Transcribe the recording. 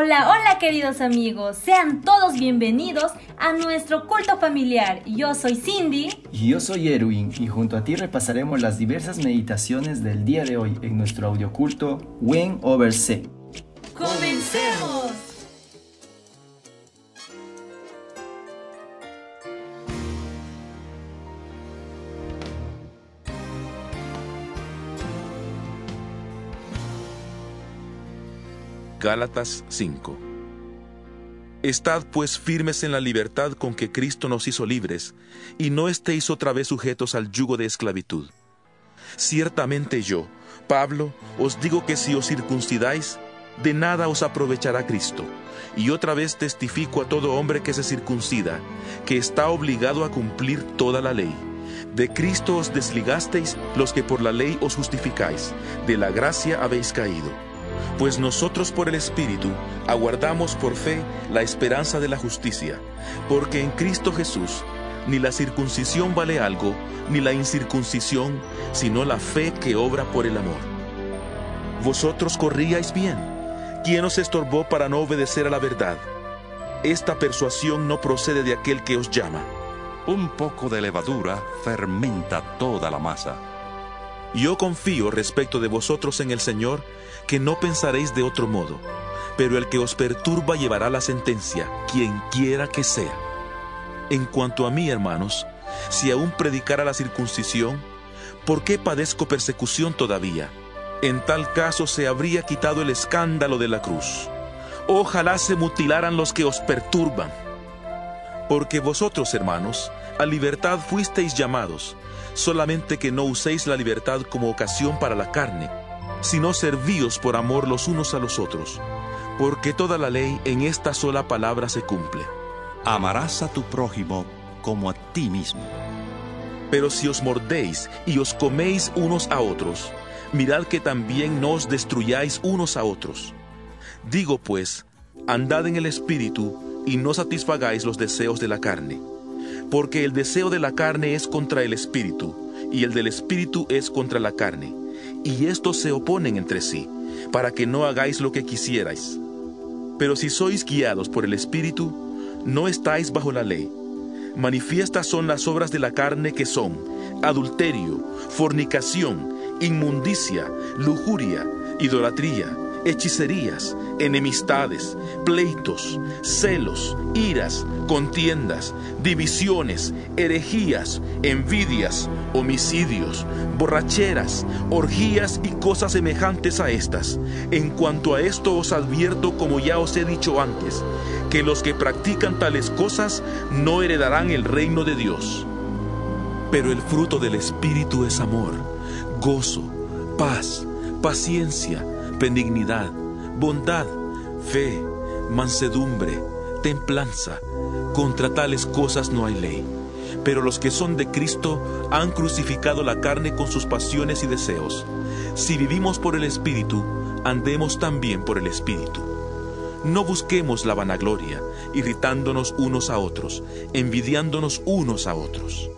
Hola, hola queridos amigos, sean todos bienvenidos a nuestro culto familiar. Yo soy Cindy. Y yo soy Erwin y junto a ti repasaremos las diversas meditaciones del día de hoy en nuestro audioculto Win Over C. ¡Comencemos! Gálatas 5 Estad pues firmes en la libertad con que Cristo nos hizo libres, y no estéis otra vez sujetos al yugo de esclavitud. Ciertamente yo, Pablo, os digo que si os circuncidáis, de nada os aprovechará Cristo. Y otra vez testifico a todo hombre que se circuncida, que está obligado a cumplir toda la ley. De Cristo os desligasteis los que por la ley os justificáis, de la gracia habéis caído pues nosotros por el Espíritu aguardamos por fe la esperanza de la justicia, porque en Cristo Jesús ni la circuncisión vale algo, ni la incircuncisión, sino la fe que obra por el amor. Vosotros corríais bien. ¿Quién os estorbó para no obedecer a la verdad? Esta persuasión no procede de aquel que os llama. Un poco de levadura fermenta toda la masa. Yo confío respecto de vosotros en el Señor, que no pensaréis de otro modo, pero el que os perturba llevará la sentencia, quien quiera que sea. En cuanto a mí, hermanos, si aún predicara la circuncisión, ¿por qué padezco persecución todavía? En tal caso se habría quitado el escándalo de la cruz. Ojalá se mutilaran los que os perturban. Porque vosotros, hermanos, a libertad fuisteis llamados, solamente que no uséis la libertad como ocasión para la carne, sino servíos por amor los unos a los otros, porque toda la ley en esta sola palabra se cumple. Amarás a tu prójimo como a ti mismo. Pero si os mordéis y os coméis unos a otros, mirad que también no os destruyáis unos a otros. Digo pues, andad en el Espíritu y no satisfagáis los deseos de la carne porque el deseo de la carne es contra el espíritu, y el del espíritu es contra la carne, y estos se oponen entre sí, para que no hagáis lo que quisierais. Pero si sois guiados por el espíritu, no estáis bajo la ley. Manifiestas son las obras de la carne que son adulterio, fornicación, inmundicia, lujuria, idolatría hechicerías, enemistades, pleitos, celos, iras, contiendas, divisiones, herejías, envidias, homicidios, borracheras, orgías y cosas semejantes a estas. En cuanto a esto os advierto, como ya os he dicho antes, que los que practican tales cosas no heredarán el reino de Dios. Pero el fruto del Espíritu es amor, gozo, paz, paciencia, benignidad, bondad, fe, mansedumbre, templanza. Contra tales cosas no hay ley. Pero los que son de Cristo han crucificado la carne con sus pasiones y deseos. Si vivimos por el Espíritu, andemos también por el Espíritu. No busquemos la vanagloria, irritándonos unos a otros, envidiándonos unos a otros.